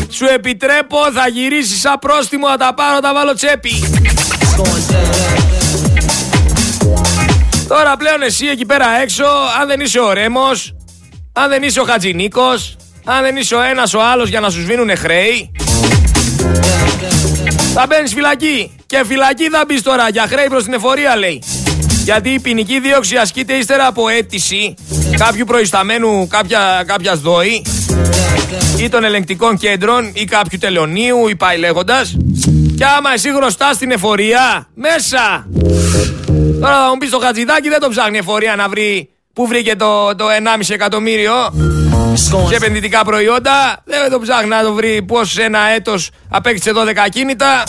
Σου επιτρέπω, θα γυρίσεις σαν πρόστιμο, θα τα πάρω, τα βάλω τσέπη. Τώρα πλέον εσύ εκεί πέρα έξω, αν δεν είσαι ο Ρέμος, αν δεν είσαι ο Χατζηνίκος, αν δεν είσαι ο ένας ο άλλος για να σου σβήνουνε χρέη, θα μπαίνεις φυλακή. Και φυλακή θα μπεις τώρα για χρέη προς την εφορία, λέει. Γιατί η ποινική δίωξη ασκείται ύστερα από αίτηση κάποιου προϊσταμένου κάποια κάποιας δόη ή των ελεγκτικών κέντρων ή κάποιου τελωνίου ή πάει λέγοντας. Και άμα εσύ χρωστά την εφορία, μέσα! Τώρα θα μου πεις το χατζηδάκι δεν το ψάχνει η εφορία να βρει πού βρήκε το, το 1,5 εκατομμύριο σε επενδυτικά προϊόντα. Δεν το ψάχνει να το βρει πώς ένα έτος απέκτησε 12 ακίνητα.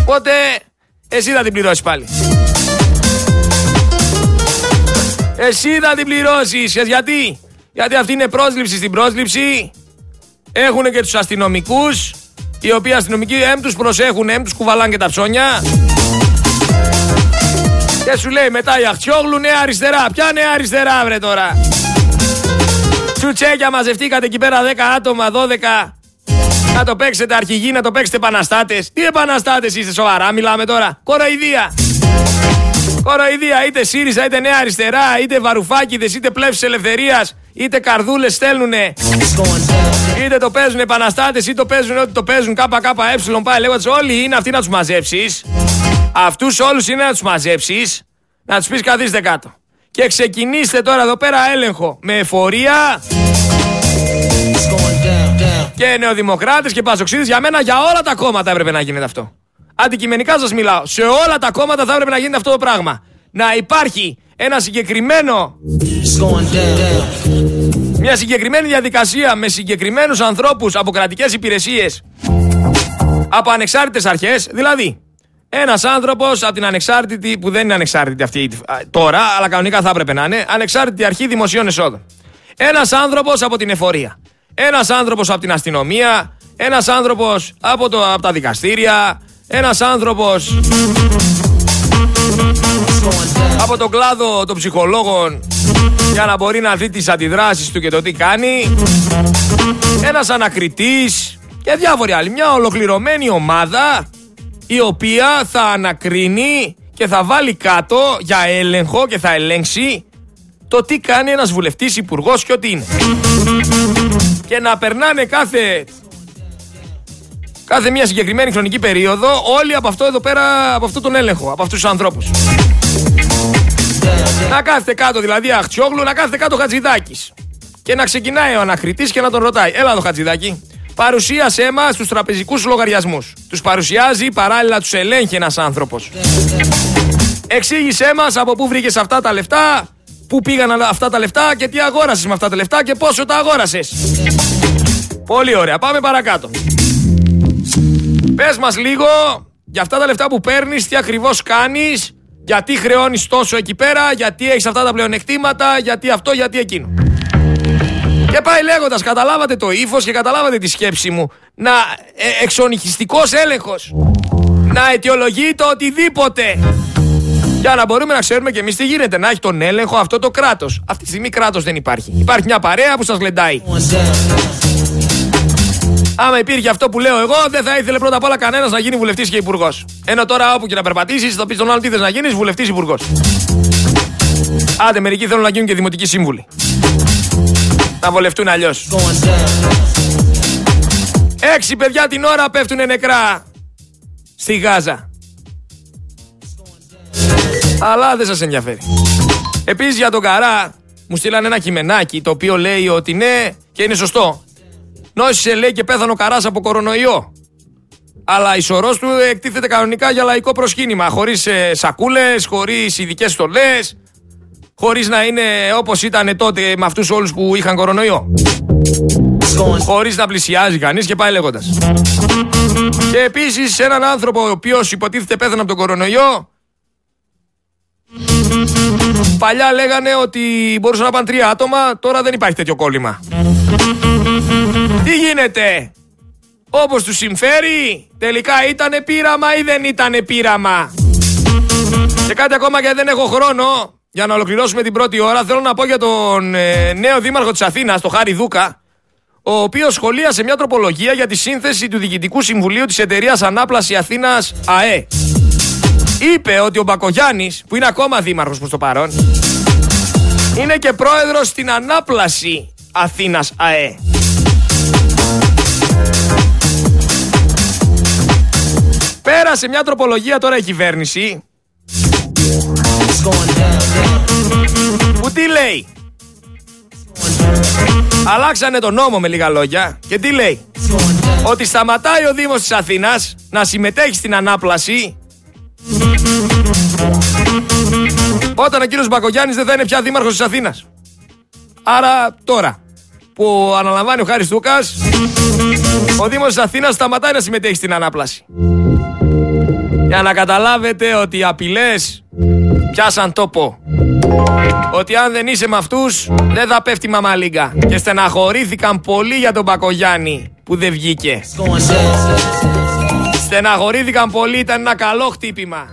Οπότε εσύ θα την πληρώσεις πάλι. Εσύ θα την πληρώσεις. Γιατί; Γιατί αυτή είναι πρόσληψη στην πρόσληψη. Έχουν και τους αστυνομικούς. Οι οποίοι αστυνομικοί εμ τους προσέχουν, εμ τους κουβαλάνε και τα ψώνια. Και σου λέει μετά η Αχτσιόγλου νέα αριστερά. Ποια νέα αριστερά, βρε τώρα. Τσουτσέκια μαζευτήκατε εκεί πέρα 10 άτομα, 12. Να το παίξετε αρχηγοί, να το παίξετε επαναστάτες. Τι επαναστάτες είστε σοβαρά, μιλάμε τώρα. Κοροϊδία. Κοροϊδία, είτε ΣΥΡΙΖΑ, είτε Νέα Αριστερά, είτε βαρουφάκιδε, είτε πλεύσει ελευθερίας, είτε καρδούλες στέλνουνε. Είτε το παίζουν επαναστάτες, είτε το παίζουν ό,τι το παίζουν. ΚΚΕ πάει λέγοντας όλοι είναι αυτοί να τους μαζέψεις. Αυτούς όλους είναι να τους μαζέψεις, να τους πεις καθίστε κάτω. Και ξεκινήστε τώρα εδώ πέρα έλεγχο με εφορία και νεοδημοκράτες και πασοξίδε. Για μένα, για όλα τα κόμματα έπρεπε να γίνεται αυτό. Αντικειμενικά σας μιλάω. Σε όλα τα κόμματα θα έπρεπε να γίνεται αυτό το πράγμα. Να υπάρχει ένα συγκεκριμένο. Μια συγκεκριμένη διαδικασία με συγκεκριμένους ανθρώπους από κρατικές υπηρεσίες. Από ανεξάρτητες αρχές. Δηλαδή, ένας άνθρωπος από την ανεξάρτητη, που δεν είναι ανεξάρτητη αυτή τώρα, αλλά κανονικά θα έπρεπε να είναι, ανεξάρτητη αρχή δημοσίων εσόδων. Ένας άνθρωπος από την εφορία. Ένας άνθρωπος από την αστυνομία. Ένας άνθρωπος από, από τα δικαστήρια. Ένας άνθρωπος από τον κλάδο των ψυχολόγων για να μπορεί να δει τις αντιδράσεις του και το τι κάνει. Ένας ανακριτής και διάφοροι άλλοι. Μια ολοκληρωμένη ομάδα η οποία θα ανακρίνει και θα βάλει κάτω για έλεγχο και θα ελέγξει το τι κάνει ένας βουλευτής, υπουργός και ό,τι είναι. Και να περνάνε κάθε, κάθε μια συγκεκριμένη χρονική περίοδο όλοι από αυτό εδώ πέρα, από αυτό τον έλεγχο, από αυτούς τους ανθρώπους. Να κάθεται κάτω δηλαδή Αχτσιόγλου, να κάθεται κάτω Χατζηδάκης. Και να ξεκινάει ο ανακριτής και να τον ρωτάει. Έλα εδώ Χατζηδάκη. Παρουσίασέ μας τους τραπεζικούς λογαριασμούς. Τους παρουσιάζει, παράλληλα τους ελέγχει ένας άνθρωπος. Εξήγησέ μας από πού βρήκες αυτά τα λεφτά, πού πήγαν αυτά τα λεφτά και τι αγόρασες με αυτά τα λεφτά και πόσο τα αγόρασες. Πολύ ωραία, πάμε παρακάτω. Πες μας λίγο για αυτά τα λεφτά που παίρνεις, τι ακριβώς κάνεις, γιατί χρεώνεις τόσο εκεί πέρα, γιατί έχεις αυτά τα πλεονεκτήματα, γιατί αυτό, γιατί εκείνο. Και πάει λέγοντας, καταλάβατε το ύφος και καταλάβατε τη σκέψη μου. Να ε, εξονυχιστικός έλεγχος. Να αιτιολογεί το οτιδήποτε. Για να μπορούμε να ξέρουμε και εμείς τι γίνεται. Να έχει τον έλεγχο αυτό το κράτος. Αυτή τη στιγμή κράτος δεν υπάρχει. Υπάρχει μια παρέα που σας λεντάει. Άμα υπήρχε αυτό που λέω εγώ, δεν θα ήθελε πρώτα απ' όλα κανένας να γίνει βουλευτής και υπουργός. Ενώ τώρα όπου και να περπατήσεις, θα πει στον άλλο τι θες να γίνεις, βουλευτής υπουργός. Άντε, μερικοί θέλουν να γίνουν και δημοτικοί σύμβουλοι. Να βολευτούν αλλιώς. Έξι παιδιά την ώρα πέφτουν νεκρά στη Γάζα. Αλλά δεν σας ενδιαφέρει. Επίσης για τον Καρά μου στείλανε ένα κειμενάκι το οποίο λέει ότι ναι και είναι σωστό. Νόσησε λέει και πέθανε ο Καράς από κορονοϊό. Αλλά η σωρός του εκτίθεται κανονικά για λαϊκό προσκύνημα. Χωρίς ε, σακούλες, χωρίς ειδικές στολές, χωρίς να είναι όπως ήταν τότε με αυτούς όλους που είχαν κορονοϊό. Χωρίς να πλησιάζει κανείς και πάει λέγοντας. Και επίσης έναν άνθρωπο ο οποίος υποτίθεται πέθανε από τον κορονοϊό Παλιά λέγανε ότι μπορούσαν να πάνε τρία άτομα, τώρα δεν υπάρχει τέτοιο κόλλημα. Τι γίνεται, όπως τους συμφέρει, τελικά ήτανε πείραμα ή δεν ήτανε πείραμα; Και κάτι ακόμα και δεν έχω χρόνο, για να ολοκληρώσουμε την πρώτη ώρα, θέλω να πω για τον ε, νέο δήμαρχο της Αθήνας, τον Χάρη Δούκα, ο οποίος σχολίασε μια τροπολογία για τη σύνθεση του Διοικητικού Συμβουλίου της Εταιρείας Ανάπλαση Αθήνας ΑΕ είπε ότι ο Μπακογιάννης, που είναι ακόμα δήμαρχος προς το παρόν, είναι και πρόεδρος στην ανάπλαση Αθήνας ΑΕ. Πέρασε μια τροπολογία τώρα η κυβέρνηση που τι λέει; Αλλάξανε τον νόμο με λίγα λόγια και τι λέει; Ότι σταματάει ο Δήμος της Αθήνας να συμμετέχει στην ανάπλαση όταν ο κύριος Μπακογιάννης δεν θα είναι πια δήμαρχος της Αθήνας. Άρα τώρα που αναλαμβάνει ο Χάρης Τούκας, ο Δήμος της Αθήνας σταματάει να συμμετέχει στην ανάπλαση. Για να καταλάβετε ότι οι απειλές πιάσαν τόπο. Ότι αν δεν είσαι με αυτούς δεν θα πέφτει μαμαλίγκα. Και στεναχωρήθηκαν πολύ για τον Μπακογιάννη που δεν βγήκε. Στεναχωρήθηκαν πολύ, ήταν ένα καλό χτύπημα.